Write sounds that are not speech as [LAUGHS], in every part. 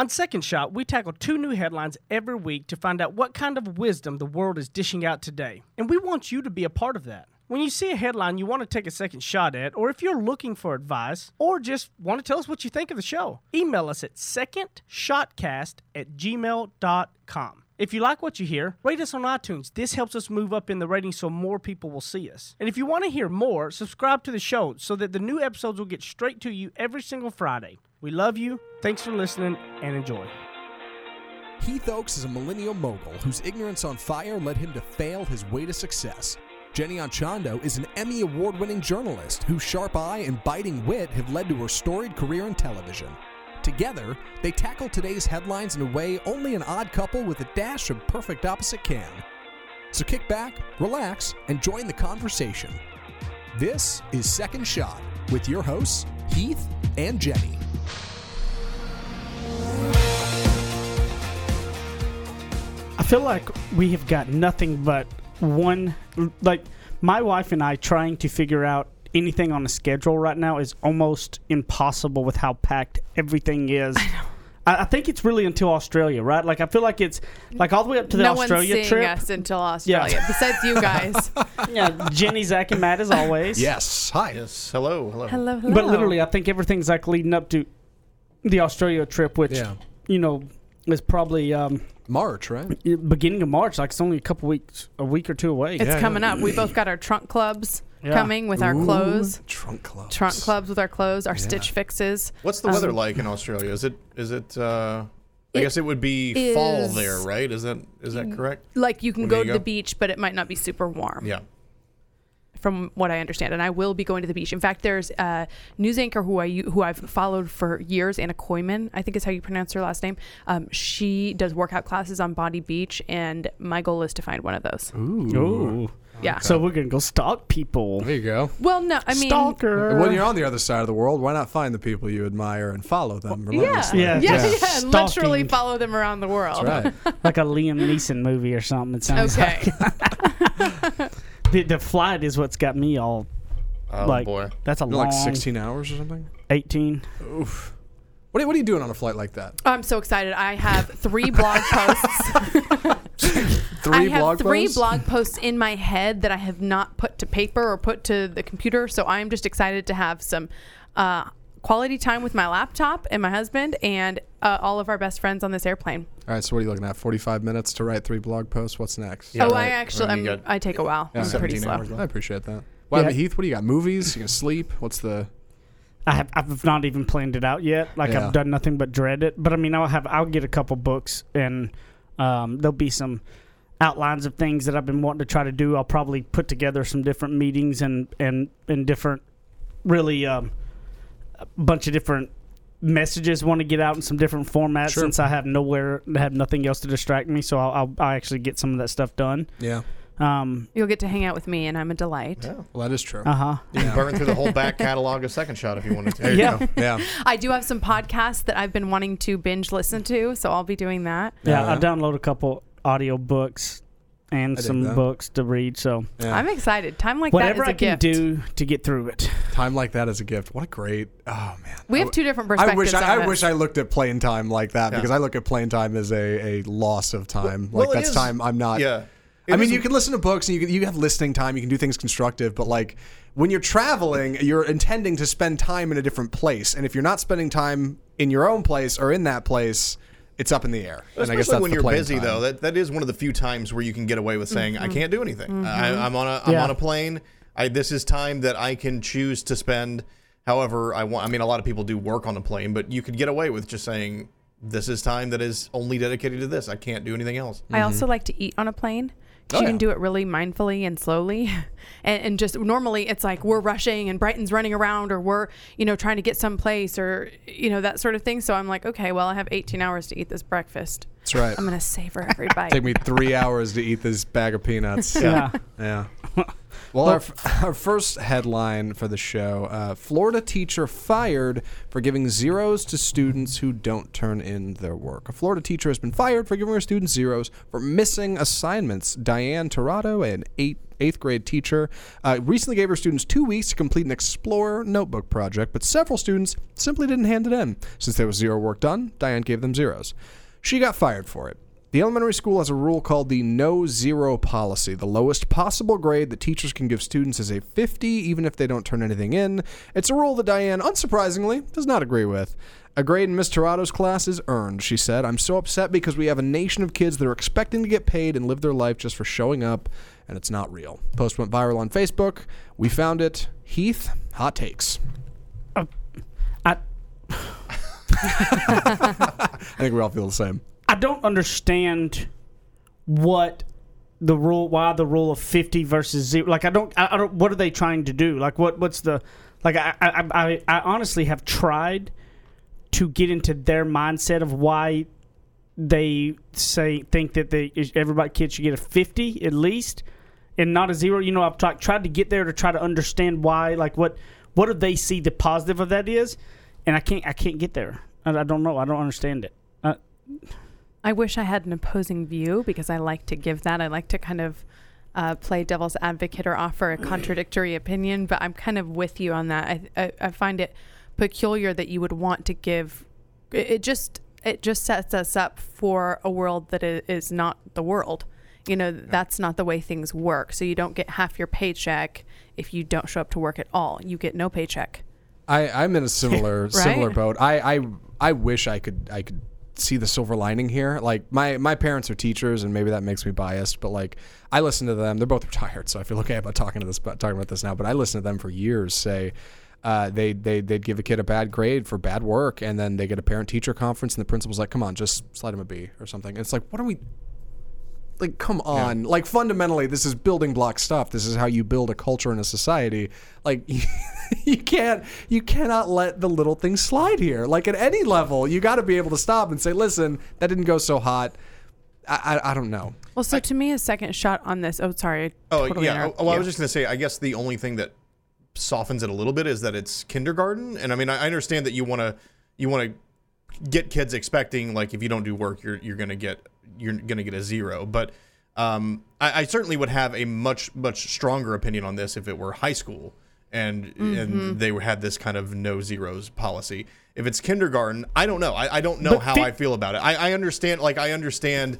On Second Shot, we tackle two new headlines every week to find out what kind of wisdom the world is dishing out today. And we want you to be a part of that. When you see a headline you want to take a second shot at, or if you're looking for advice, or just want to tell us what you think of the show, email us at secondshotcast at gmail.com. If you like what you hear, rate us on iTunes. This helps us move up in the ratings so more people will see us. And if you want to hear more, subscribe to the show so that the new episodes will get straight to you every single Friday. We love you. Thanks for listening and enjoy. Heath Oakes is a millennial mogul whose ignorance on fire led him to fail his way to success. Jenny Anchondo is an Emmy Award winning journalist whose sharp eye and biting wit have led to her storied career in television. Together, they tackle today's headlines in a way only an odd couple with a dash of perfect opposite can. So kick back, relax, and join the conversation. This is Second Shot with your hosts, Heath and Jenny. I feel like we have got nothing but one like my wife and I trying to figure out anything on a schedule right now is almost impossible with how packed everything is. I know. I, think it's really until Australia, right? Like I feel like it's like all the way up to the no Australia one's trip. seeing us until Australia. Besides you guys. [LAUGHS] yeah, Jenny, Zach, and Matt as always. Yes. Hi. Yes. Hello. Hello. hello, hello. But literally, I think everything's like leading up to the Australia trip, which Yeah. you know is probably um, March, right? beginning of March. Like it's only a couple weeks, a week or two away. it's Yeah, coming yeah. up. We both got our trunk clubs Yeah. coming with our Ooh, clothes. Trunk clubs. Trunk clubs with our clothes, our Yeah. stitch fixes. What's the Um, weather like in Australia? Is it is it? Uh, I It guess it would be fall there, right? Is that is that correct? Like you can Where do go to the beach, but it might not be super warm. Yeah. from what I understand, and I will be going to the beach. In fact, there's a news anchor who I who I've followed for years, Anna Koyman, I think is how you pronounce her last name. Um, she does workout classes on Bondi Beach, and my goal is to find one of those. Ooh. Yeah. So we're gonna go stalk people. There you go. Well, no, I mean, Stalker. When you're on the other side of the world, why not find the people you admire and follow them yeah, relentlessly? Yeah, yeah, yeah, and literally stalking. follow them around the world. That's right. [LAUGHS] like a Liam Neeson movie or something. It sounds Okay. like [LAUGHS] the, the flight is what's got me all. Oh like boy. that's a You're long like 16 hours or something? eighteen. Oof. What are, what are you doing on a flight like that? I'm so excited. I have three blog posts. [LAUGHS] Three I have blog three posts? blog posts in my head that I have not put to paper or put to the computer. So I'm just excited to have some uh, quality time with my laptop and my husband and uh, all of our best friends on this airplane. All right, so what are you looking at? 45 minutes to write three blog posts? What's next? Yeah, oh, I actually, I'm, got I take a while. Yeah. I'm pretty slow. I appreciate that. Well, I Yeah. mean, Heath, what do you got? Movies? You gonna sleep? What's the? I have I've not even planned it out yet. Like Yeah. I've done nothing but dread it. But I mean, I'll have I'll get a couple books and um, there'll be some outlines of things that I've been wanting to try to do. I'll probably put together some different meetings and and and different really um, a bunch of different messages want to get out in some different formats Sure. since I have nowhere have nothing else to distract me. So I'll, I'll, I'll actually get some of that stuff done. Yeah. Um, You'll get to hang out with me, and I'm a delight. Yeah. Well, that is true. uh huh. You can burn through the whole back catalog of Second Shot if you wanted to. There you Yeah. go. Yeah. [LAUGHS] I do have some podcasts that I've been wanting to binge listen to, so I'll be doing that. Yeah, Yeah. I download a couple audio books and I some that. books to read. So yeah. I'm excited. Time like whatever I that is a can gift. do to get through it. Time like that is a gift. What a great. Oh man. We I have two different I perspectives. wish I, on I wish. I looked at playing time like that Yeah. because I look at playing time as a, a loss of time. Well, like it that's is- time I'm not. Yeah. I mean, you can listen to books and you can you have listening time. You can do things constructive, but like when you're traveling, you're intending to spend time in a different place, and if you're not spending time in your own place or in that place, it's up in the air. and I Especially guess that's when you're busy, time. though, that, that is one of the few times where you can get away with saying, "I mm-hmm. can't do anything. I, mm-hmm. I'm on a I'm Yeah. on a plane. I, this is time that I can choose to spend however I want." I mean, a lot of people do work on a plane, but you could get away with just saying, "This is time that is only dedicated to this. I can't do anything else." I also like to eat on a plane. 'Cause Oh, you yeah. can do it really mindfully and slowly, [LAUGHS] and, and just normally it's like we're rushing and Brighton's running around, or we're you know trying to get someplace, or you know that sort of thing. So I'm like, okay, well I have 18 hours to eat this breakfast. That's right. I'm gonna savor every [LAUGHS] bite. Take me three hours to eat this bag of peanuts. Yeah. yeah. Well, our, f- [LAUGHS] our first headline for the show uh, Florida teacher fired for giving zeros to students who don't turn in their work. A Florida teacher has been fired for giving her students zeros for missing assignments. Diane Tirado, an eight, eighth grade teacher, uh, recently gave her students two weeks to complete an Explorer notebook project, but several students simply didn't hand it in. Since there was zero work done, Diane gave them zeros. She got fired for it. The elementary school has a rule called the no zero policy. The lowest possible grade that teachers can give students is a 50, even if they don't turn anything in. It's a rule that Diane, unsurprisingly, does not agree with. A grade in Miss Tirado's class is earned, she said. I'm so upset because we have a nation of kids that are expecting to get paid and live their life just for showing up, and it's not real. Post went viral on Facebook. We found it. Heath, hot takes. Oh, I [LAUGHS] I think we all feel the same. I don't understand what the rule why the rule of 50 versus zero like i don't i, I don't what are they trying to do? Like what what's the like I, I i i honestly have tried to get into their mindset of why they say think that they everybody kid should get a 50 at least and not a zero. You know i've tried, tried to get there to try to understand why like what what do they see the positive of that is? And i can't i can't get there. I, I don't know. I don't understand it. Uh, I wish I had an opposing view because I like to give that. I like to kind of uh, play devil's advocate or offer a contradictory opinion, but I'm kind of with you on that. I, I, I find it peculiar that you would want to give. It, it just it just sets us up for a world that is not the world. You know, that's not the way things work. So you don't get half your paycheck if you don't show up to work at all. You get no paycheck. I, I'm in a similar [LAUGHS] similar boat. I, I I wish I could I could see the silver lining here. Like my my parents are teachers, and maybe that makes me biased. But like I listen to them. They're both retired, so I feel okay about talking to this about talking about this now. But I listen to them for years say. Uh, they they they'd give a kid a bad grade for bad work, and then they get a parent teacher conference, and the principal's like, "Come on, just slide him a B or something." And it's like, what are we like come on like fundamentally this is building block stuff this is how you build a culture and a society like [LAUGHS] you can't you cannot let the little things slide here like at any level you got to be able to stop and say listen that didn't go so hot i i, I don't know Well, so to me, a second shot on this. Oh, sorry. Oh totally yeah. interrupted oh, Well, I you. was just gonna say. I guess the only thing that softens it a little bit is that it's kindergarten, and I mean, I I understand that you want to you want to get kids expecting like if you don't do work, you're you're gonna get you're gonna get a zero. But um, I, I certainly would have a much much stronger opinion on this if it were high school and Mm-hmm. and they had this kind of no zeros policy. If it's kindergarten, I don't know. I, I don't know But how fi- I feel about it. I, I understand like I understand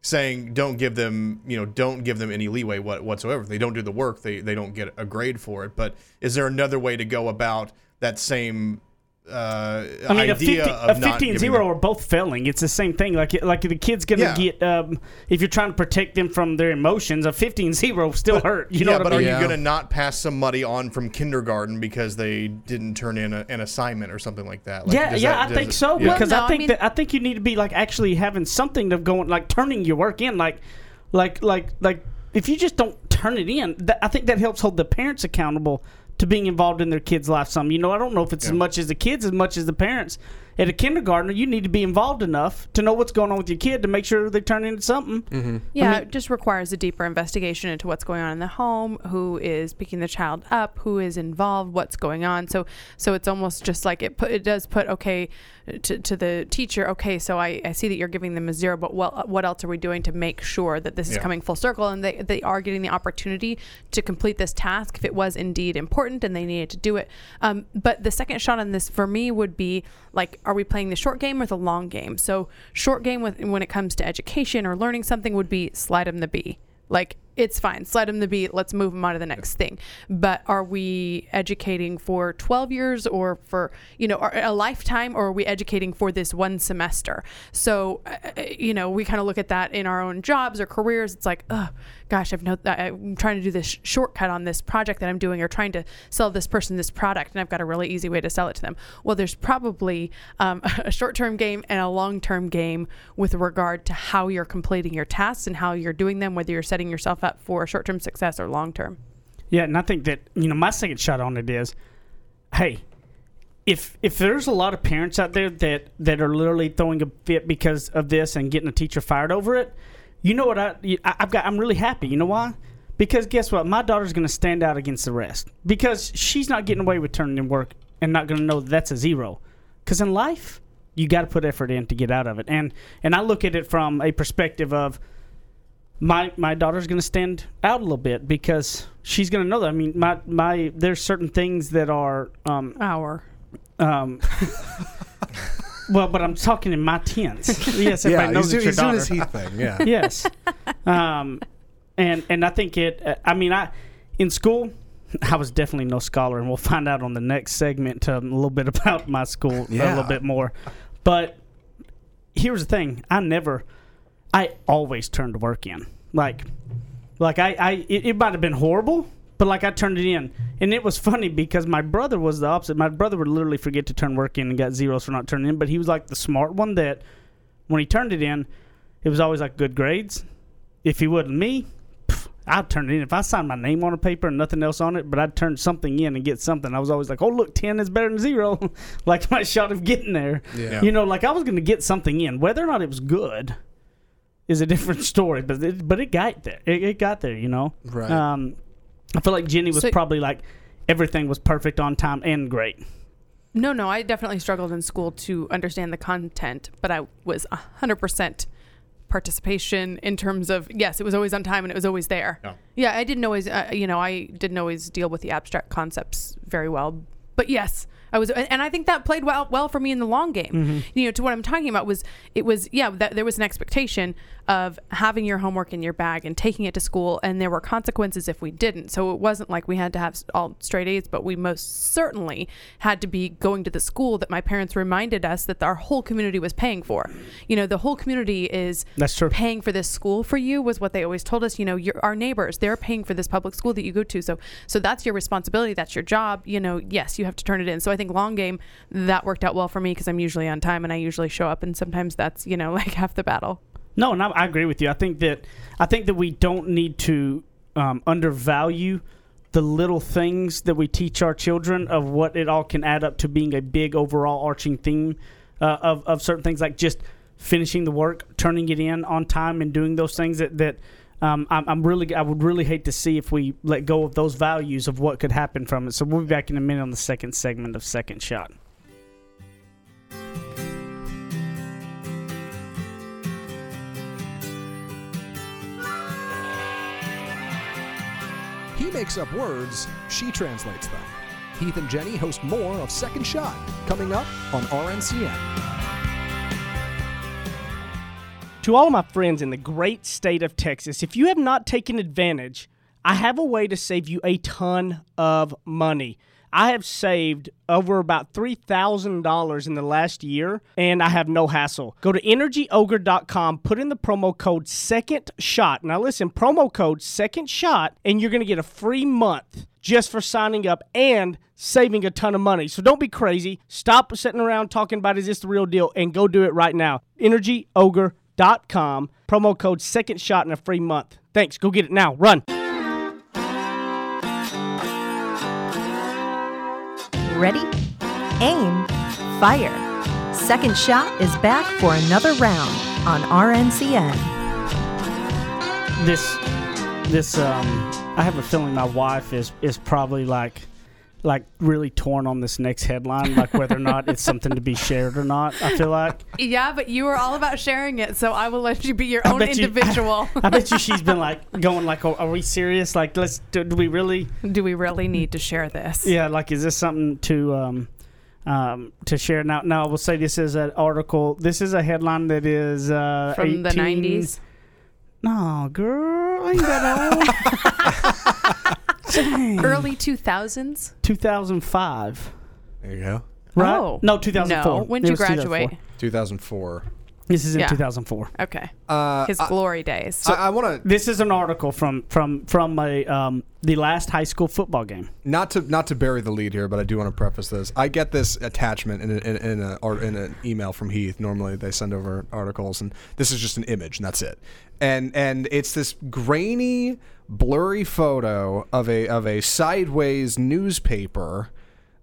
saying don't give them you know don't give them any leeway what, whatsoever if they don't do the work they, they don't get a grade for it but is there another way to go about that same uh, I mean, a idea 50, of a not 50 and giving 0 them- are both failing. It's the same thing. Like, like the kid's going to Yeah. get, um, if you're trying to protect them from their emotions, a 50 and 0 still hurt. You know yeah, what but I are mean? you going to not pass somebody on from kindergarten because they didn't turn in a, an assignment or something like that? Like, yeah, yeah, that- I think it- so yeah. because Well, no, I I think mean- that I think you need to be like actually having something of going like turning your work in like like like like if you just don't turn it in that, I think that helps hold the parents accountable to being involved in their kids' life some. You know, I don't know if it's as much as the kids as much as the parents. At a kindergartner, you need to be involved enough to know what's going on with your kid to make sure they turn into something. Mm-hmm. Yeah, it just requires a deeper investigation into what's going on in the home, who is picking the child up, who is involved, what's going on. So, so it's almost just like it put it does put okay to, to the teacher. Okay, so I, I see that you're giving them a zero, but what what else are we doing to make sure that this is coming full circle and they they are getting the opportunity to complete this task if it was indeed important and they needed to do it. Um, but the second shot on this for me would be like, are we playing the short game or the long game? So short game with when it comes to education or learning something would be slide them the B. Like it's fine, slide them the B. Let's move them on to the next thing. But are we educating for 12 years or for you know a lifetime, or are we educating for this one semester? So uh, you know we kind of look at that in our own jobs or careers. It's like, oh gosh, I've no, I'm trying to do this sh- shortcut on this project that I'm doing, or trying to sell this person this product, and I've got a really easy way to sell it to them. Well, there's probably um, [LAUGHS] a short-term game and a long-term game with regard to how you're completing your tasks and how you're doing them, whether you're setting yourself up for short-term success or long-term. Yeah, and I think that you know my second shot on it is, hey, if if there's a lot of parents out there that that are literally throwing a fit because of this and getting a teacher fired over it, you know what I I- I've got I'm really happy. You know why? Because guess what? My daughter's going to stand out against the rest because she's not getting away with turning in work and not going to know that that's a zero. Because in life, you got to put effort in to get out of it. And and I look at it from a perspective of my my daughter's going to stand out a little bit because she's going to know that. I mean, my my there's certain things that are um Hour. um. [LAUGHS] well, but I'm talking in my tense. Yes, yeah, everybody knows he's, it's do- your he's doing daughter his Heath thing. Yeah. [LAUGHS] yes. Um, and and I think it. uh, I mean, I in school, I was definitely no scholar, and we'll find out on the next segment um, a little bit [LAUGHS] about my school a little bit more. But here's the thing: I never, I always turned work in. Like, like I, I it, it might have been horrible. But like I turned it in, and it was funny because my brother was the opposite. My brother would literally forget to turn work in and got zeros for not turning in. But he was like the smart one that, when he turned it in, it was always like good grades. If he wasn't me, pff, I'd turn it in. If I signed my name on a paper and nothing else on it, but I'd turn something in and get something, I was always like, oh, look, 10 is better than zero. [LAUGHS] like my shot of getting there. Yeah. You know, like I was going to get something in. Whether or not it was good is a different [LAUGHS] story, but it, but it got there. It, it got there, you know? Right. Um, I feel like Jenny was So- probably like everything was perfect on time and great. No, no, I definitely struggled in school to understand the content, but I was 100% participation in terms of, yes, it was always on time and it was always there. Yeah. Yeah, I didn't always, uh, you know, I didn't always deal with the abstract concepts very well. But yes, I was, and I think that played well well for me in the long game. You know, to what I'm talking about was it was yeah that there was an expectation of having your homework in your bag and taking it to school, and there were consequences if we didn't. So it wasn't like we had to have all straight A's, but we most certainly had to be going to the school that my parents reminded us that our whole community was paying for. You know, the whole community is That's true. paying for this school for you was what they always told us. You know, your our neighbors they're paying for this public school that you go to. So so that's your responsibility. That's your job. You know, yes, you have to turn it in. So I think long game that worked out well for me because I'm usually on time and I usually show up. And sometimes that's you know [LAUGHS] like half the battle. No, and I, I agree with you. I think that I think that we don't need to um, undervalue the little things that we teach our children of what it all can add up to being a big overall arching theme uh, of of certain things like just finishing the work, turning it in on time, and doing those things that that. Um, I'm, I'm really, I would really hate to see if we let go of those values of what could happen from it. So we'll be back in a minute on the second segment of Second Shot. He makes up words, she translates them. Heath and Jenny host more of Second Shot coming up on RNCN. To all my friends in the great state of Texas, if you have not taken advantage, I have a way to save you a ton of money. I have saved over about $3,000 in the last year, and I have no hassle. Go to energyogre.com, put in the promo code second shot. Now, listen, promo code second shot, and you're going to get a free month just for signing up and saving a ton of money. So don't be crazy. Stop sitting around talking about is this the real deal and go do it right now. energyogre.com, promo code second shot and a free month. Thanks. Go get it now. Run. Ready? Aim. Fire. Second Shot is back for another round on RNCN. this this um I have a feeling my wife is is probably like like really torn on this next headline, like whether or not it's something to be shared or not. I feel like Yeah, but you were all about sharing it, so I will let you be your I own bet you- individual. [LAUGHS] I bet you she's been like going like, "Oh, are we serious? Like, let's do, do we really? Do we really need to share this? Yeah, like, is this something to um um to share? Now, now I will say this is an article. This is a headline that is uh From the 90s. No, girl, I ain't that old. [LAUGHS] Dang. Early 2000s? 2005. There you go. Right? Oh. No, 2004. No. When It did you was 2004. graduate? 2004. This is in Yeah. 2004. Okay. Uh, His I, glory days. I, I want to This is an article from from from a um, the last high school football game. not to not to bury the lead here, but I do want to preface this. I get this attachment in a, in, in a or in an email from Heath. Normally they send over articles, and this is just an image, and that's it. And and it's this grainy, blurry photo of a of a sideways newspaper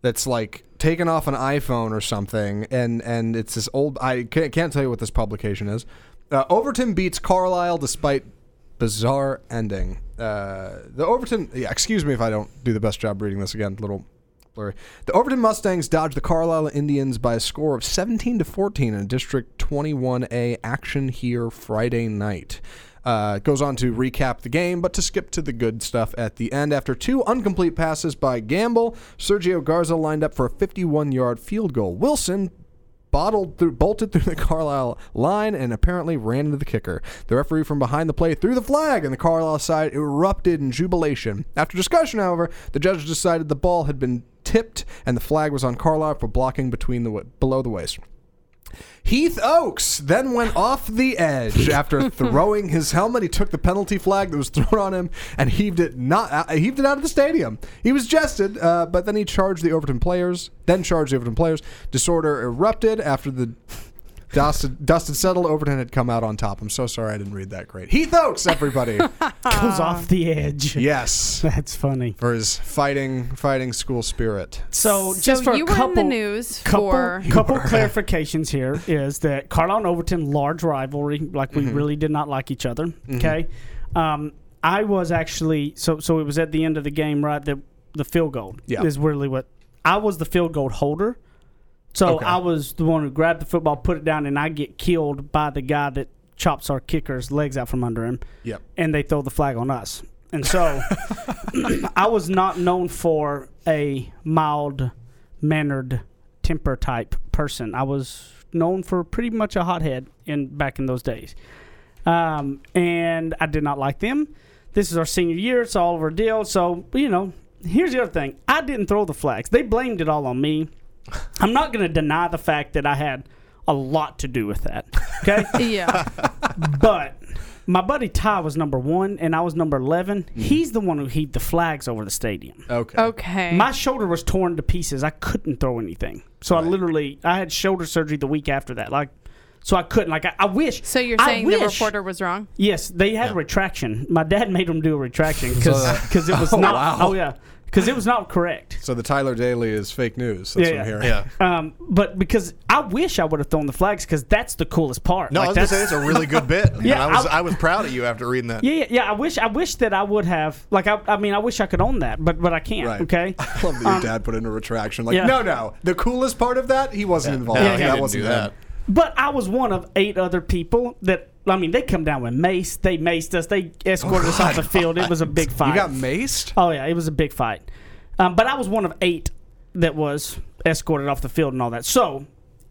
that's like taken off an iPhone or something, and and it's this old. I can't, can't tell you what this publication is. Uh, Overton beats Carlisle despite bizarre ending. Uh, the Overton, yeah, excuse me if I don't do the best job reading this again. Little blurry. The Overton Mustangs dodged the Carlisle Indians by a score of 17 to 14 in District 21A action here Friday night. Uh, goes on to recap the game, but to skip to the good stuff at the end. After two incomplete passes by Gamble, Sergio Garza lined up for a 51 yard field goal. Wilson bottled through, bolted through [LAUGHS] the Carlisle line and apparently ran into the kicker. The referee from behind the play threw the flag, and the Carlisle side erupted in jubilation. After discussion, however, the judge decided the ball had been tipped and the flag was on Carlisle for blocking between the below the waist. Heath Oakes then went off the edge [LAUGHS] after throwing his helmet. He took the penalty flag that was thrown on him and heaved it not uh, heaved it out of the stadium. He was jested, uh, but then he charged the Overton players. Then charged the Overton players. Disorder erupted after the dust Dustin dust settled. Overton had come out on top. I'm so sorry I didn't read that great. Heath Oakes, everybody. [LAUGHS] Goes off the edge. yes, That's funny. for his fighting fighting school spirit. So, So just for you a were couple, in the news couple, for couple clarifications here is that Carlisle and Overton large rivalry, like we really did not like each other. Okay, um, I was actually so so it was at the end of the game, right? The the field goal Yeah. is really what I was the field goal holder. So Okay. I was the one who grabbed the football, put it down, and I get killed by the guy that chops our kicker's legs out from under him Yep. and they throw the flag on us. And so [LAUGHS] [CLEARS THROAT] I was not known for a mild mannered temper type person. I was known for pretty much a hothead in back in those days. Um, and I did not like them. This is our senior year, it's all of our deal. So, you know, here's the other thing. I didn't throw the flags. They blamed it all on me. I'm not going to deny the fact that I had a lot to do with that. Okay? [LAUGHS] yeah. But my buddy Ty was number one, and I was number 11. Mm-hmm. He's the one who heaved the flags over the stadium. Okay. Okay. My shoulder was torn to pieces. I couldn't throw anything. So I literally, I had shoulder surgery the week after that. Like, so I couldn't. Like, I, I wish. so you're I saying the reporter was wrong? Yes, they had a retraction. My dad made them do a retraction [LAUGHS] So [LAUGHS] because it was Oh, not. wow. Oh yeah, because it was not correct. So the Tyler Daly is fake news. That's Yeah, what I'm yeah. hearing. Yeah. Um, but because I wish I would have thrown the flags because that's the coolest part. No, Like, I was gonna that's- say it's a really good bit. [LAUGHS] Yeah, I was I- I, was proud of you after reading that. Yeah, yeah, yeah. I wish, I wish that I would have. Like, I, I mean, I wish I could own that, but but I can't. Right. Okay. [LAUGHS] I love that your dad put in a retraction. Like, yeah. no, no. The coolest part of that, he wasn't involved. No, Yeah, he yeah. that didn't wasn't do him. that. But I was one of eight other people that. I mean, they come down with mace. They maced us. They escorted us off the [LAUGHS] field. It was a big fight. You got maced? Oh yeah, it was a big fight. Um, but I was one of eight that was escorted off the field and all that. So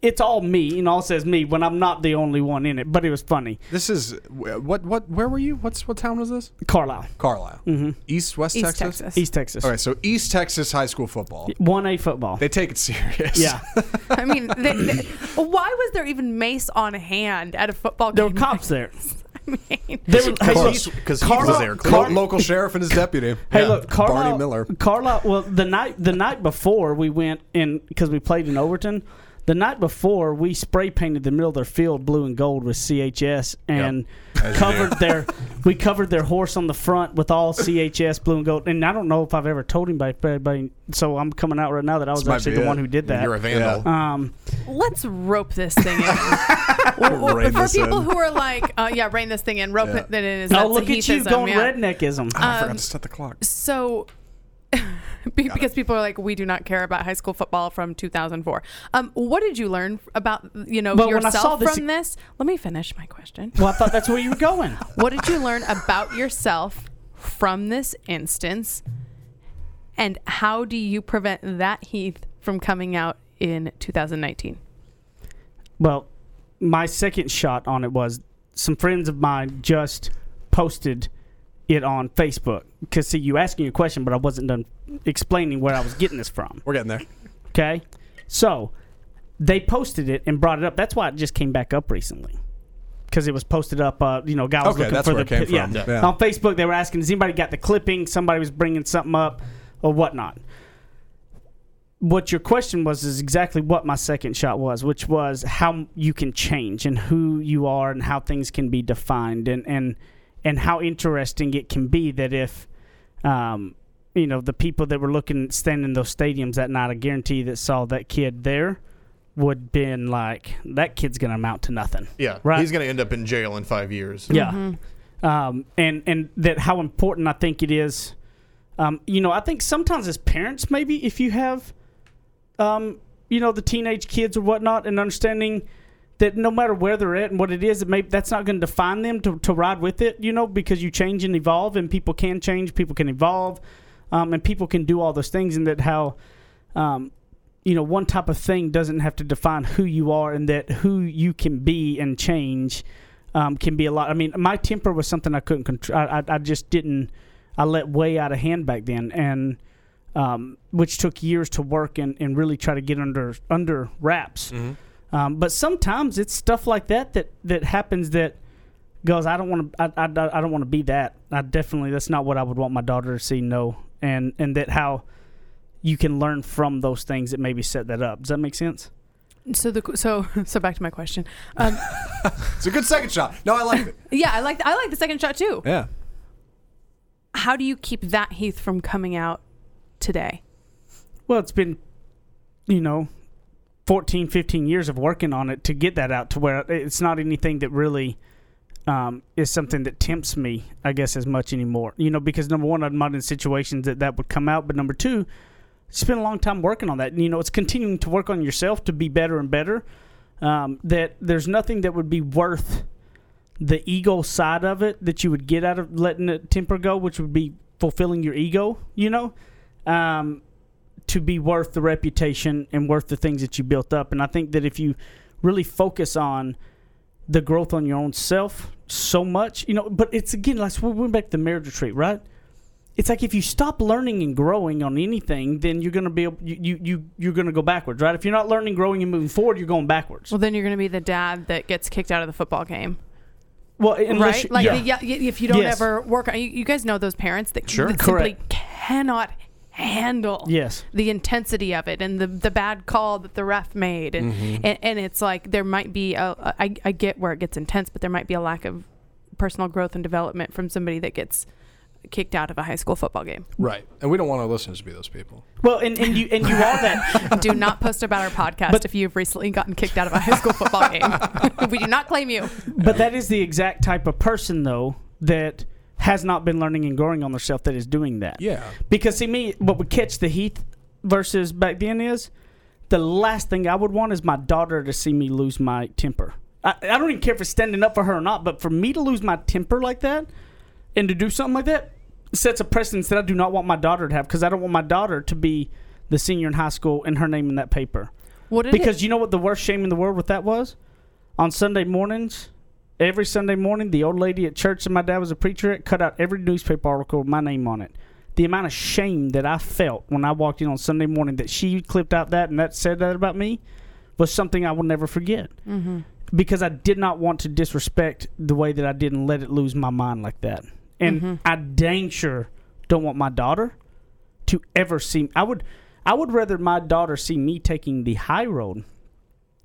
it's all me, and all says me when I'm not the only one in it. But it was funny. This is what what where were you? What's what town was this? Carlisle, Carlisle. Mm-hmm. East West East Texas. Texas. East Texas, All right, so East Texas high school football. one A football. They take it serious. yeah, [LAUGHS] I mean, they, they, why was there even mace on hand at a football game? there were cops there. [LAUGHS] I mean, They were, Because he Carl- was there. Lo- clearly. local sheriff and his deputy. [LAUGHS] Hey, Yeah. look, Carlisle, Barney Miller. Carlisle. Well, the night the night before we went in because we played in Overton. The night before, we spray painted the middle of their field blue and gold with CHS and As you covered their [LAUGHS] we covered their horse on the front with all CHS blue and gold. And I don't know if I've ever told anybody, but anybody so I'm coming out right now that I was This actually the it. one who did that. You're a vandal. um, let's rope this thing in. [LAUGHS] Well, well, for this people in. who are like, uh, yeah, rein this thing in, rope Yeah. it in. Is oh, look at you going yeah. redneckism. I Um, forgot to set the clock. So, [LAUGHS] [LAUGHS] be- because people are like, we do not care about high school football from 2004. Um, what did you learn about you know I yourself this- from this? Let me finish my question. well, I thought that's where you were going. [LAUGHS] What did you learn about yourself from this instance? And how do you prevent that Heath from coming out in 2019? Well, my second shot on it was some friends of mine just posted it on Facebook. Because, see, you asking a question, but I wasn't done explaining where I was getting this from. We're getting there. Okay? So, they posted it and brought it up. That's why it just came back up recently. Because it was posted up, uh, you know, guy was Okay, looking that's for where the it came yeah. from. Yeah. Yeah. On Facebook, they were asking, "Has anybody got the clipping?" Somebody was bringing something up, or whatnot. What your question was is exactly what my second shot was, which was how you can change and who you are and how things can be defined and and and how interesting it can be that if, um, you know, the people that were looking standing in those stadiums that night, I guarantee that saw that kid there would been like that kid's gonna amount to nothing. Yeah. Right. He's going to end up in jail in five years. Yeah. Mm-hmm. um, and and that how important I think it is. Um, you know, I think sometimes as parents, maybe if you have, um, you know, the teenage kids or whatnot, and understanding that no matter where they're at and what it is, it may, that's not going to define them to, to ride with it, you know, because you change and evolve, and people can change, people can evolve, um, and people can do all those things, and that how, um, you know, one type of thing doesn't have to define who you are, and that who you can be and change um, can be a lot. I mean, my temper was something I couldn't control. I, I, just didn't. I let way out of hand back then, and um, which took years to work and, and really try to get under under wraps. Um, but sometimes it's stuff like that that that happens that goes. I don't want to. I, I, I don't want to be that. I definitely. That's not what I would want my daughter to see. No, and and that how you can learn from those things that maybe set that up. Does that make sense? So the so [LAUGHS] so back to my question. Um, [LAUGHS] It's a good second shot. No, I like it. [LAUGHS] yeah, I like I like the second shot too. Yeah. How do you keep that Heath from coming out today? Well, it's been, you know, 14, 15 years of working on it to get that out to where it's not anything that really um, is something that tempts me, I guess, as much anymore. You know, because number one, I'm not in situations that that would come out. But number two, spend a long time working on that. And, you know, it's continuing to work on yourself to be better and better. Um, that there's nothing that would be worth the ego side of it that you would get out of letting the temper go, which would be fulfilling your ego, you know, um, to be worth the reputation and worth the things that you built up. And I think that if you really focus on the growth on your own self so much, you know, but it's again, like we went back to the marriage retreat, right? It's like if you stop learning and growing on anything, then you're gonna be able, you, you you you're gonna go backwards, right? If you're not learning, growing, and moving forward, you're going backwards. Well, then you're going to be the dad that gets kicked out of the football game, Well, right? you- like, yeah. the- yeah, if you don't Yes. ever work, on, you, you guys know those parents that, Sure. that simply cannot handle yes. the intensity of it and the the bad call that the ref made, and mm-hmm. and, and it's like there might be a, a I, I get where it gets intense, but there might be a lack of personal growth and development from somebody that gets kicked out of a high school football game. Right. And we don't want our listeners to be those people. Well, and, and you and you are that. [LAUGHS] do not post about our podcast But- if you've recently gotten kicked out of a high school football game. [LAUGHS] [LAUGHS] we do not claim you. But that is the exact type of person, though, that has not been learning and growing on themselves that is doing that. Yeah. Because see, me, what would catch the Heath versus back then is the last thing I would want is my daughter to see me lose my temper. I, I don't even care if it's standing up for her or not, but for me to lose my temper like that and to do something like that sets a precedence that I do not want my daughter to have because I don't want my daughter to be the senior in high school and her name in that paper. What did Because it, you know what the worst shame in the world with that was? On Sunday mornings, every Sunday morning, the old lady at church that my dad was a preacher at cut out every newspaper article with my name on it. The amount of shame that I felt when I walked in on Sunday morning that she clipped out that and that said that about me was something I will never forget. Mm-hmm. Because I did not want to disrespect the way that I did and let it lose my mind like that. And Mhm. I dang sure don't want my daughter to ever see. I would, I would rather my daughter see me taking the high road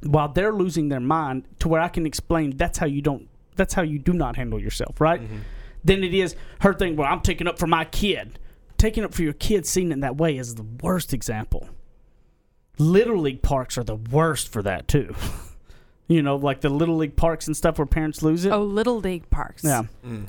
while they're losing their mind to where I can explain that's how you don't, that's how you do not handle yourself, right? Then it is her thing. Well, I'm taking up for my kid. Taking up for your kid, seeing it in that way is the worst example. Little league parks are the worst for that too. [LAUGHS] you know, like the little league parks and stuff where parents lose it. Oh, little league parks. Yeah. Mm.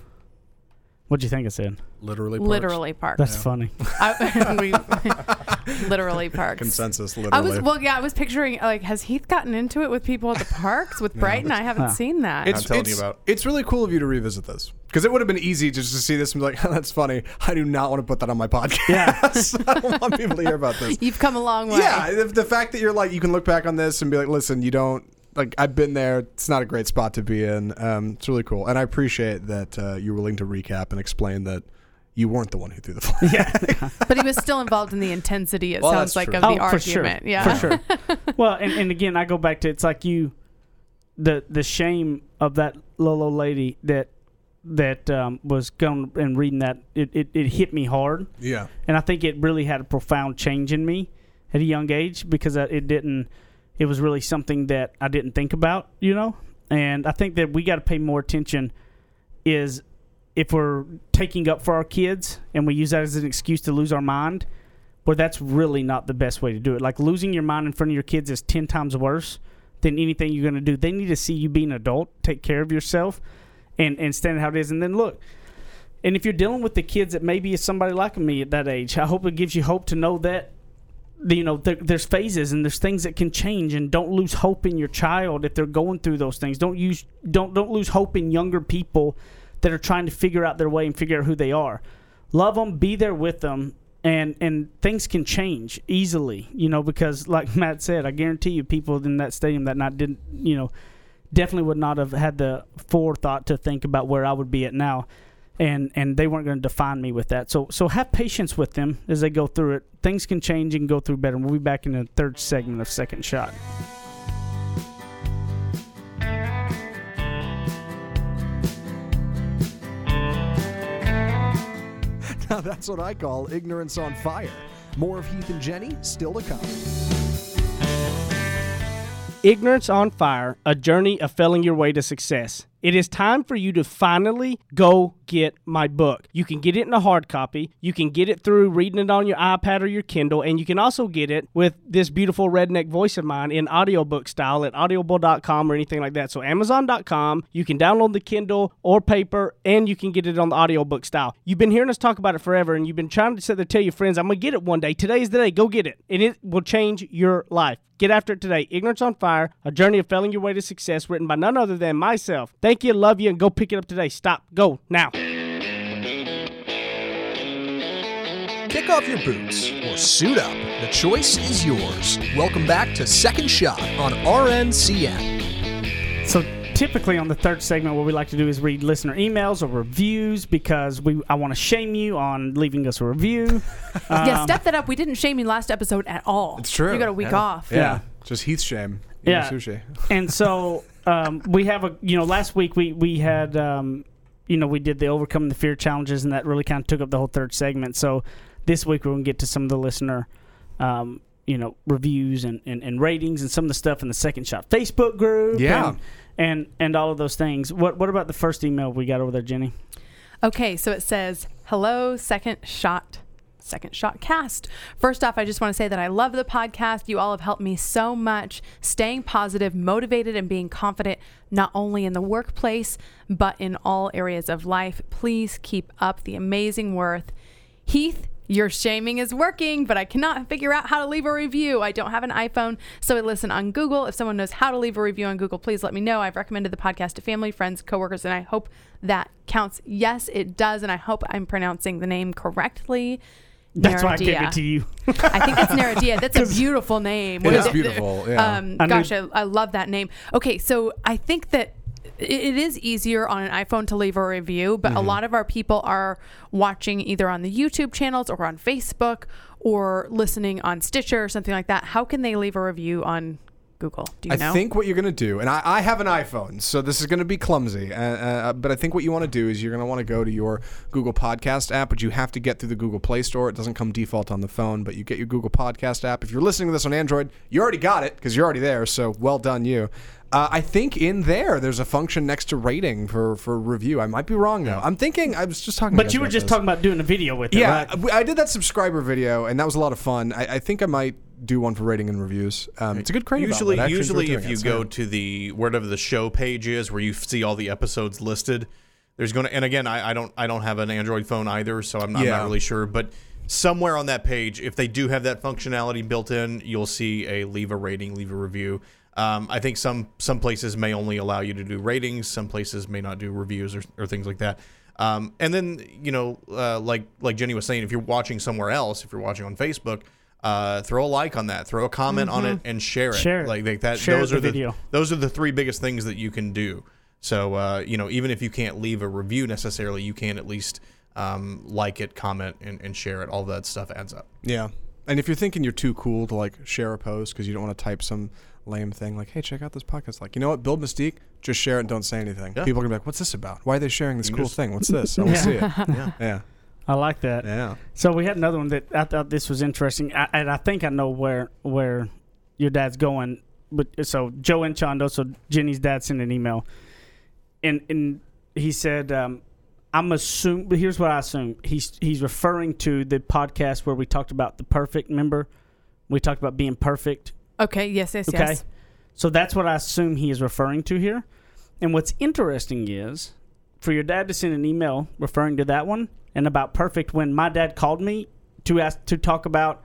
What'd you think I said? Literally. Parks. Literally parks. That's funny. I, [LAUGHS] we, [LAUGHS] literally [LAUGHS] parks. Consensus. Literally. I was well, yeah. I was picturing like, has Heath gotten into it with people at the parks with Brighton? I haven't Huh. seen that. It's, I'm telling you about. It's really cool of you to revisit this because it would have been easy just to see this and be like, [LAUGHS] "That's funny." I do not want to put that on my podcast. Yeah. [LAUGHS] I don't want people to hear about this. You've come a long way. Yeah, the, the fact that you're like, you can look back on this and be like, "Listen, you don't." Like I've been there. It's not a great spot to be in. Um, it's really cool, and I appreciate that uh, you're willing to recap and explain that you weren't the one who threw the flag. yeah. [LAUGHS] but he was still involved in the intensity. It Well, sounds like true. of the Oh, for sure. argument. Yeah, For sure. [LAUGHS] well, and, and again, I go back to it's like you, the the shame of that little old lady that that um, was going and reading that it, it, it hit me hard, Yeah. and I think it really had a profound change in me at a young age because it didn't. It was really something that I didn't think about, you know. And I think that we got to pay more attention. Is if we're taking up for our kids and we use that as an excuse to lose our mind, well, that's really not the best way to do it. Like losing your mind in front of your kids is 10 times worse than anything you're going to do. They need to see you be an adult, take care of yourself, and and stand how it is. And then look, and if you're dealing with the kids that maybe is somebody like me at that age, I hope it gives you hope to know that you know there, there's phases and there's things that can change and don't lose hope in your child if they're going through those things don't use don't don't lose hope in younger people that are trying to figure out their way and figure out who they are love them be there with them and and things can change easily you know because like [LAUGHS] matt said i guarantee you people in that stadium that not didn't you know definitely would not have had the forethought to think about where i would be at now and and they weren't going to define me with that. So so have patience with them as they go through it. Things can change and go through better. We'll be back in the third segment of Second Shot. [LAUGHS] that's what I call ignorance on fire. More of Heath and Jenny still to come. Ignorance on Fire, a journey of failing your way to success. It is time for you to finally go get my book. You can get it in a hard copy. You can get it through reading it on your iPad or your Kindle, and you can also get it with this beautiful redneck voice of mine in audiobook style at audible.com or anything like that. So, Amazon.com, you can download the Kindle or paper, and you can get it on the audiobook style. You've been hearing us talk about it forever, and you've been trying to sit there tell your friends, I'm going to get it one day. Today is the day. Go get it, and it will change your life. Get after it today. Ignorance on Fire, a journey of failing your way to success, written by none other than myself. You, love you, and go pick it up today. Stop. Go now. Kick off your boots or suit up. The choice is yours. Welcome back to Second Shot on RNCN. So typically on the third segment, what we like to do is read listener emails or reviews because we I want to shame you on leaving us a review. [LAUGHS] yeah, Um, step that up. We didn't shame you last episode at all. It's true. You got a week Yeah. off. Yeah. Yeah. Just Heath shame. Yeah. Sushi. and so [LAUGHS] um, we have a you know last week we we had um, you know we did the overcoming the fear challenges and that really kind of took up the whole third segment so this week we're going to get to some of the listener um, you know reviews and, and, and ratings and some of the stuff in the second shot facebook group Yeah. and, and and all of those things what what about the first email we got over there jenny Okay, so it says, Hello, second shot. Second Shot Cast. First off, I just want to say that I love the podcast. You all have helped me so much staying positive, motivated, and being confident not only in the workplace, but in all areas of life. Please keep up the amazing worth. Heath, your shaming is working, but I cannot figure out how to leave a review. I don't have an iPhone, so I listen on Google. If someone knows how to leave a review on Google, please let me know. I've recommended the podcast to family, friends, coworkers, and I hope that counts. Yes, it does, and I hope I'm pronouncing the name correctly. That's why i gave Naradia. it to you I think it's Naradia. That's a [LAUGHS] beautiful name. It What is it? beautiful, yeah. Um, I knew- gosh, I, I love that name. Okay, so I think that it, it is easier on an iPhone to leave a review, but Mm-hmm. a lot of our people are watching either on the YouTube channels or on Facebook or listening on Stitcher or something like that. How can they leave a review on Google? Do you I know? think what you're going to do, and I, I have an iPhone, so this is going to be clumsy, uh, uh, but I think what you want to do is you're going to want to go to your Google Podcast app, but you have to get through the Google Play Store. It doesn't come default on the phone, but you get your Google Podcast app. If you're listening to this on Android, you already got it because you're already there, so well done, you. Uh, I think in there, there's a function next to rating for, for review. I might be wrong, though. I'm thinking, I was just talking but guys you were about just this. talking about doing a video with it Yeah, right? I- I did that subscriber video, and that was a lot of fun. I, I think I might do one for rating and reviews. Um, it's a good crane. Usually, usually if you it, go yeah. to the wherever the show page is, where you see all the episodes listed, there's going to. And again, I, I don't I don't have an Android phone either, so I'm, I'm not really sure. But somewhere on that page, if they do have that functionality built in, you'll see a leave a rating, leave a review. Um, I think some some places may only allow you to do ratings. Some places may not do reviews or, or things like that. Um, and then you know, uh, like like Jenny was saying, if you're watching somewhere else, if you're watching on Facebook, uh, throw a like on that, throw a comment on it, and share it. Share it. Like, like that. Share those the are the video. those are the three biggest things that you can do. So uh, you know, even if you can't leave a review necessarily, you can at least um, like it, comment, and, and share it. All that stuff adds up. Yeah. And if you're thinking you're too cool to like share a post because you don't want to type some lame thing like, "Hey, check out this podcast," like you know what, build mystique, just share it and don't say anything. Yeah. People are gonna be like, "What's this about? Why are they sharing this You cool just- thing? What's this? I want to [LAUGHS] see it." Yeah. Yeah, i like that yeah. So we had another one that I thought this was interesting, I, and I think I know where where your dad's going. But so Joe Anchondo, so Jenny's dad sent an email, and and he said, um, "I'm assuming." But here's what I assume he's he's referring to the podcast where we talked about the perfect. member. we talked about being perfect. Okay, yes, yes, Okay, yes. so that's what I assume he is referring to here. And what's interesting is for your dad to send an email referring to that one and about perfect when my dad called me to ask to talk about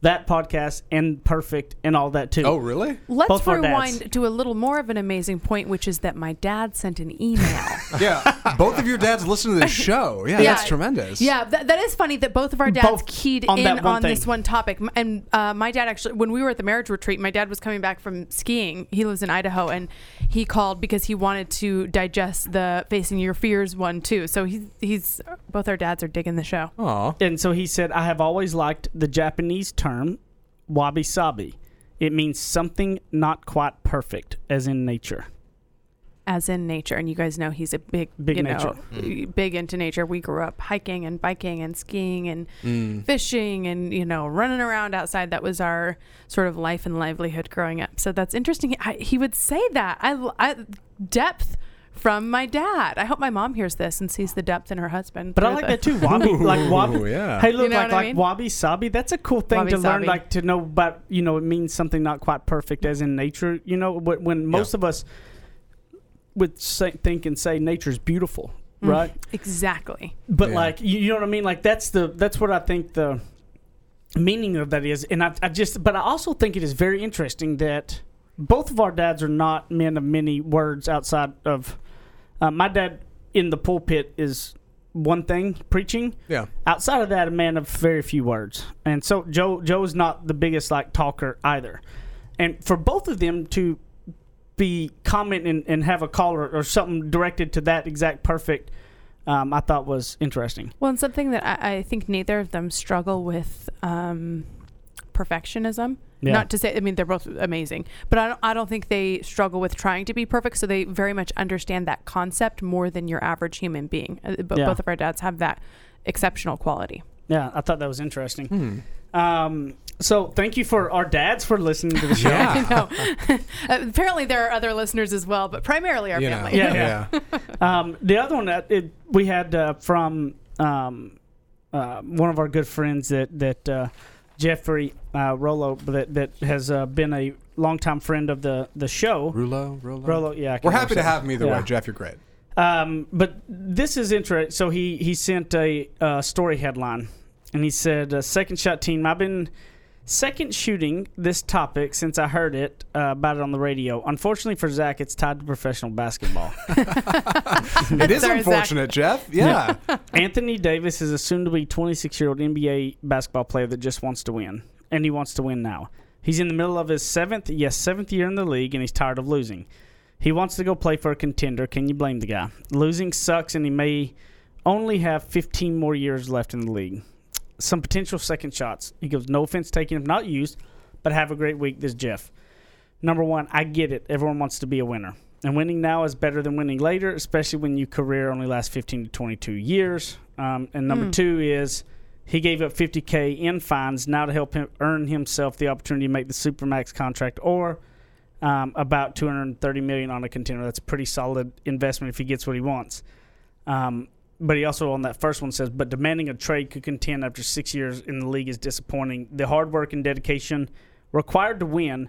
that podcast and perfect and all that too. Oh, really? Let's Both of rewind to a little more of an amazing point, which is that my dad sent an email. [LAUGHS] Yeah. Both of your dads listen to this show. Yeah, Yeah. that's tremendous. Yeah, that, that is funny that both of our dads Both keyed on in that one on this one topic. And uh, my dad actually, when we were at the marriage retreat, my dad was coming back from skiing. He lives in Idaho, and he called because he wanted to digest the Facing Your Fears one too. So he's he's both our dads are digging the show. Aw. And so he said, I have always liked the Japanese term wabi sabi. It means something not quite perfect, as in nature. as in nature. And you guys know he's a big, Big you nature. know, big into nature. We grew up hiking and biking and skiing and Mm. fishing and you know running around outside. That was our sort of life and livelihood growing up. So that's interesting. I, he would say that. I, I depth from my dad. I hope my mom hears this and sees the depth in her husband. But I like the- that too. Wabi, like wabi. Ooh, yeah. Hey, look, You know like what I like mean? wabi sabi. That's a cool thing to learn, like to know about. You know, it means something not quite perfect, as in nature. You know, when, when most of us would say, think and say nature's beautiful, Mm. right? Exactly. But Yeah. like, you, you know what I mean? Like that's the that's what I think the meaning of that is. And I, I just, but I also think it is very interesting that both of our dads are not men of many words outside of. Uh, my dad in the pulpit is one thing preaching. Yeah. Outside of that, a man of very few words, and so Joe Joe is not the biggest like talker either. And for both of them to be comment and, and have a call or, or something directed to that exact perfect, um, I thought was interesting. Well, and something that I, I think neither of them struggle with um, perfectionism. Yeah. Not to say, I mean, they're both amazing, but I don't, I don't think they struggle with trying to be perfect. So they very much understand that concept more than your average human being. Uh, But Yeah. both of our dads have that exceptional quality. Yeah, I thought that was interesting. Hmm. Um, so thank you for our dads for listening to the show. Yeah. [LAUGHS] no. [LAUGHS] Apparently, there are other listeners as well, but primarily our You know. family. Yeah, yeah. [LAUGHS] Um, the other one that it, we had uh, from um, uh, one of our good friends that that uh, Jeffrey uh, Rollo that that has uh, been a longtime friend of the the show. Rulo, Rulo. Rollo, yeah, We're happy to have him either Yeah. way. Jeff, you're great. Um, but this is interesting. So he he sent a uh, story headline, and he said, uh, "Second shot team. I've been second shooting this topic since I heard it uh, about it on the radio. Unfortunately for Zach, it's tied to professional basketball. [LAUGHS] It is Sorry, Zach. unfortunate, Jeff. Yeah. [LAUGHS] Anthony Davis is a soon-to-be 26-year-old NBA basketball player that just wants to win, and he wants to win now. He's in the middle of his seventh, yes, seventh year in the league, and he's tired of losing. He wants to go play for a contender. Can you blame the guy? Losing sucks, and he may only have 15 more years left in the league. Some potential second shots. He goes, no offense taken if not used, but have a great week. This is Jeff. Number one, I get it. Everyone wants to be a winner. And winning now is better than winning later, especially when your career only lasts 15 to 22 years. Um, and number Mm. two is he gave up 50K in fines now to help him earn himself the opportunity to make the Supermax contract or um, about 230 million on a contender. That's a pretty solid investment if he gets what he wants. Um, but he also on that first one says, but demanding a trade could contend after six years in the league is disappointing. The hard work and dedication required to win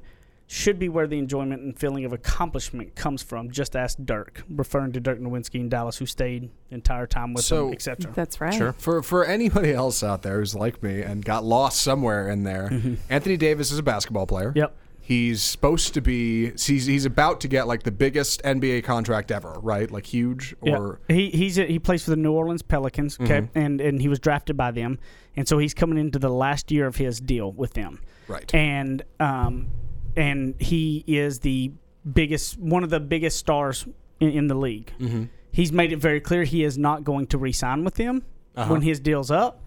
should be where the enjoyment and feeling of accomplishment comes from. Just ask Dirk, referring to Dirk Nowitzki in Dallas, who stayed the entire time with So- him, etc. That's right. Sure. For for anybody else out there who's like me and got lost somewhere in there, mm-hmm. Anthony Davis is a basketball player. Yep. He's supposed to be. He's he's about to get like the biggest NBA contract ever, right? Like huge or yeah. he he's a, he plays for the New Orleans Pelicans, okay, Mm-hmm. and and he was drafted by them, and so he's coming into the last year of his deal with them, right. and um, and he is the biggest one of the biggest stars in, in the league. Mm-hmm. He's made it very clear he is not going to re-sign with them Uh-huh. when his deal's up,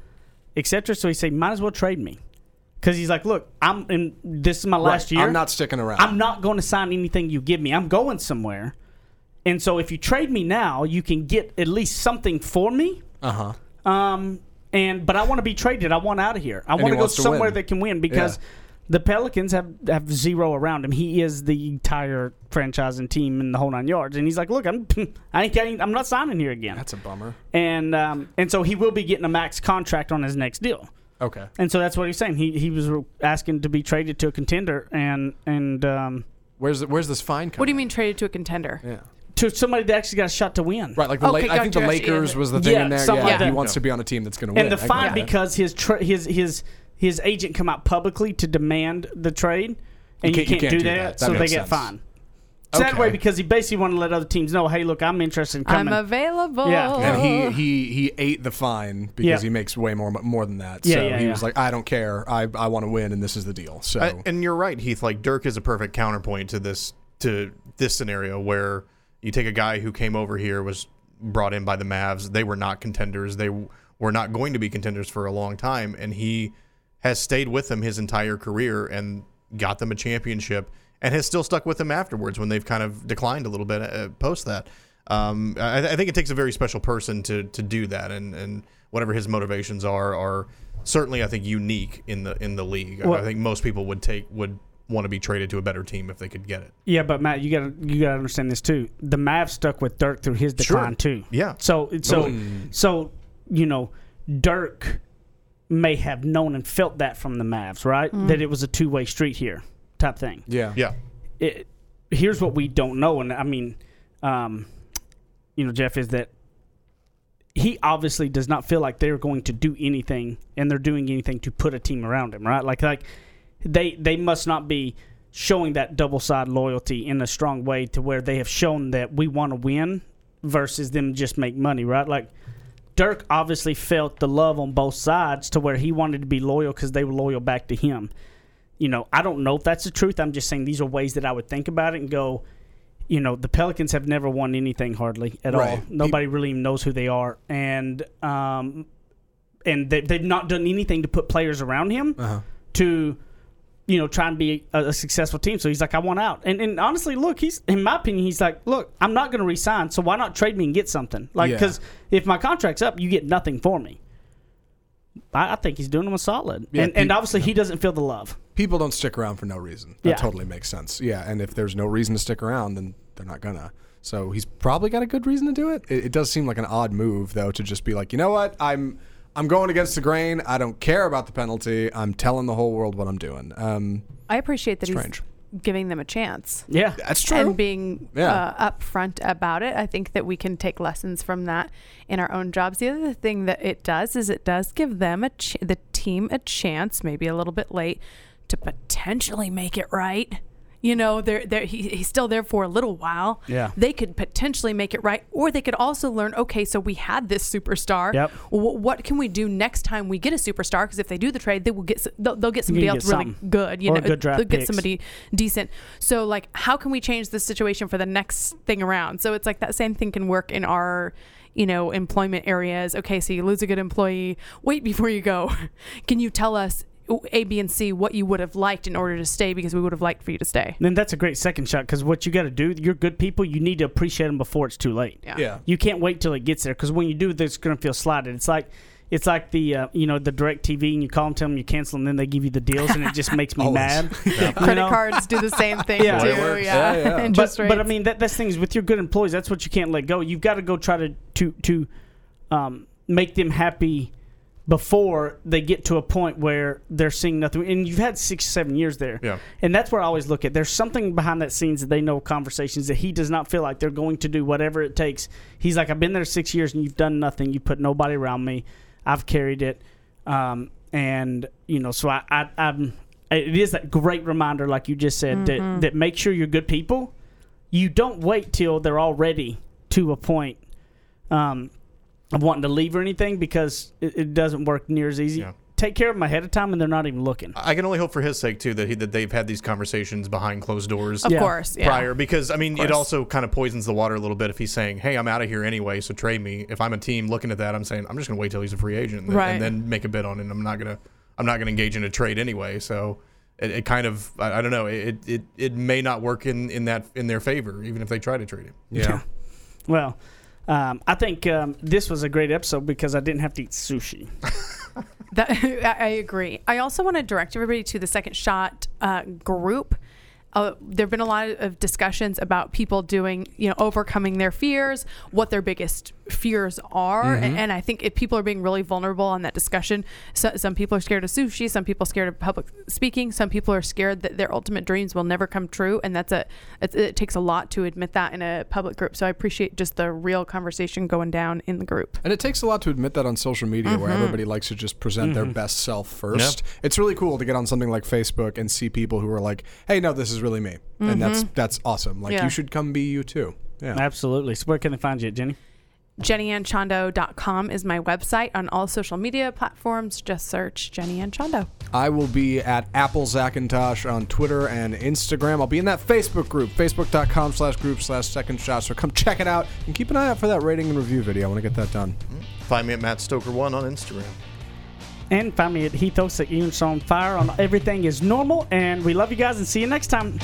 etc. So he said, might as well trade me, because he's like, look, I'm in. This is my last Right. year. I'm not sticking around. I'm not going to sign anything you give me. I'm going somewhere. And so if you trade me now, you can get at least something for me. Uh huh. Um, and but I want to be traded. I want out of here. I want to go somewhere win. that can win because Yeah. the Pelicans have have zero around him. He is the entire franchise and team in the whole nine yards. And he's like, look, I'm [LAUGHS] I ain't getting, I'm not signing here again. That's a bummer. And um, and so he will be getting a max contract on his next deal. Okay. And so that's what he's saying. He he was asking to be traded to a contender and and um, Where's the, where's this fine coming? What do you mean traded to a contender? Yeah. to somebody that actually got a shot to win. Right, like the Okay, La- I think the Lakers was the thing Yeah, in there. something Yeah, like he that. wants to be on a team that's going to win. And the fine because his tra- his his his agent come out publicly to demand the trade, and you can't- you can't, can't do, do that, that. That so they makes get sense. fined. So that way, because he basically wanted to let other teams know, hey, look, I'm interested in coming. I'm available. Yeah. and he [LAUGHS] he he ate the fine because Yeah. he makes way more more than that. Yeah, so yeah, he yeah. was like, I don't care. I I want to win, and this is the deal. So I- and you're right, Heath. Like Dirk is a perfect counterpoint to this to this scenario where you take a guy who came over here was brought in by the Mavs. They were not contenders. They were not going to be contenders for a long time, and he has stayed with them his entire career and got them a championship, and has still stuck with them afterwards when they've kind of declined a little bit uh, post that. Um, I, I think it takes a very special person to to do that, and and whatever his motivations are are certainly I think unique in the in the league. I- Well- I think most people would take would want to be traded to a better team if they could get it. yeah, but Matt, you gotta you gotta understand this too. The Mavs stuck with Dirk through his Sure. decline too. Yeah. So so so you know, Dirk may have known and felt that from the Mavs, right? That it was a two way street here, type thing. yeah, Yeah. it, here's what we don't know, and I mean, um, you know, Jeff is that he obviously does not feel like they're going to do anything, and they're doing anything to put a team around him, right? Like, like they they must not be showing that double side loyalty in a strong way to where they have shown that we want to win versus them just make money, right? Like. Dirk obviously felt the love on both sides to where he wanted to be loyal because they were loyal back to him you know, I don't know if that's the truth. I'm just saying these are ways that I would think about it and go, you know, the Pelicans have never won anything hardly at all. Nobody really even knows who they are, and um, and they, they've not done anything to put players around him Uh-huh. to, you know, try and be a, a successful team. So he's like, I want out. And and honestly, look, he's in my opinion, he's like, look, I'm not going to resign. So why not trade me and get something? Like, Yeah. because if my contract's up, you get nothing for me. I, I think he's doing them a solid, Yeah, and and pe- obviously he doesn't feel the love. people don't stick around for no reason. That Yeah. totally makes sense. Yeah, and if there's no reason to stick around, then they're not gonna. So he's probably got a good reason to do it. It, it does seem like an odd move though to just be like, you know what, I'm I'm going against the grain. I don't care about the penalty. I'm telling the whole world what I'm doing. Um, I appreciate that Strange. he's giving them a chance. Yeah, that's true. and being Yeah. uh, upfront about it. I think that we can take lessons from that in our own jobs. The other thing that it does is it does give them a ch- the team a chance, maybe a little bit late, to potentially make it right. You know, they're, they're, he, he's still there for a little while. Yeah. They could potentially make it right, or they could also learn. Okay, so we had this superstar. Yep. Wh- what can we do next time we get a superstar? Because if they do the trade, they will get they'll, they'll get somebody get else really something. good. You Or know, good they'll get somebody decent. So like how can we change the situation for the next thing around? So it's like that same thing can work in our you know employment areas. Okay, so you lose a good employee. Wait before you go. [LAUGHS] Can you tell us A, B, and C what you would have liked in order to stay because we would have liked for you to stay. then that's a great second shot because what you got to do, you're good people. You need to appreciate them before it's too late. Yeah. yeah. You can't wait till it gets there because when you do, it's going to feel slighted. It's like it's like the uh, you know the DirecTV and you call them, tell them you cancel, and then they give you the deals, and it just makes me [LAUGHS] mad. [LAUGHS] You Credit know? cards do the same [LAUGHS] thing Yeah. too. The way it works. Yeah, Yeah, yeah. But, but I mean that that's things with your good employees. That's what you can't let go. You've got to go try to to to um, make them happy before they get to a point where they're seeing nothing. And you've had six seven years there. Yeah. And that's where I always look at. There's something behind that scenes that they know conversations that he does not feel like they're going to do whatever it takes. He's like, I've been there six years and you've done nothing. You put nobody around me. I've carried it. Um, and you know, so I, I, I'm. It is that great reminder, like you just said, that that make sure you're good people. You don't wait till they're already to a point um, of wanting to leave or anything because it, it doesn't work near as easy. Yeah. Take care of them ahead of time, and they're not even looking. I can only hope for his sake too that he, that they've had these conversations behind closed doors of Yeah. course, yeah. prior because I mean it also kind of poisons the water a little bit if he's saying, "Hey, I'm out of here anyway, so trade me." If I'm a team looking at that, I'm saying I'm just going to wait till he's a free agent and, Right. and then make a bid on it. I'm not gonna I'm not gonna engage in a trade anyway. So it, it kind of I, I don't know it, it it may not work in in that in their favor even if they try to trade him. Yeah. [LAUGHS] Well, um, I think um, this was a great episode because I didn't have to eat sushi. [LAUGHS] That, [LAUGHS] I I agree. I also want to direct everybody to the Second Shot uh, group. Uh, there have been a lot of discussions about people doing, you know, overcoming their fears, what their biggest fears are, and, mm-hmm. and I think if people are being really vulnerable on that discussion, so, some people are scared of sushi, some people are scared of public speaking, some people are scared that their ultimate dreams will never come true, and that's a it, it takes a lot to admit that in a public group. So I appreciate just the real conversation going down in the group. And it takes a lot to admit that on social media where mm-hmm. everybody likes to just present their mm-hmm. best self first. It's really cool to get on something like Facebook and see people who are like, "Hey, no, this is really me." And that's that's awesome. Like Yeah. you should come be you too. Yeah. Absolutely. So where can they find you, Jenny? JennyAnchondo.com is my website on all social media platforms. Just search Jenny Anchondo. I will be at Apple Zackintosh on Twitter and Instagram. I'll be in that Facebook group, facebook.com slash group slash second shot. So come check it out and keep an eye out for that rating and review video. I want to get that done. Mm-hmm. Find me at Matt Stoker1 on Instagram. And find me at Heath Oakes at Units on Fire on Everything is Normal. And we love you guys and see you next time.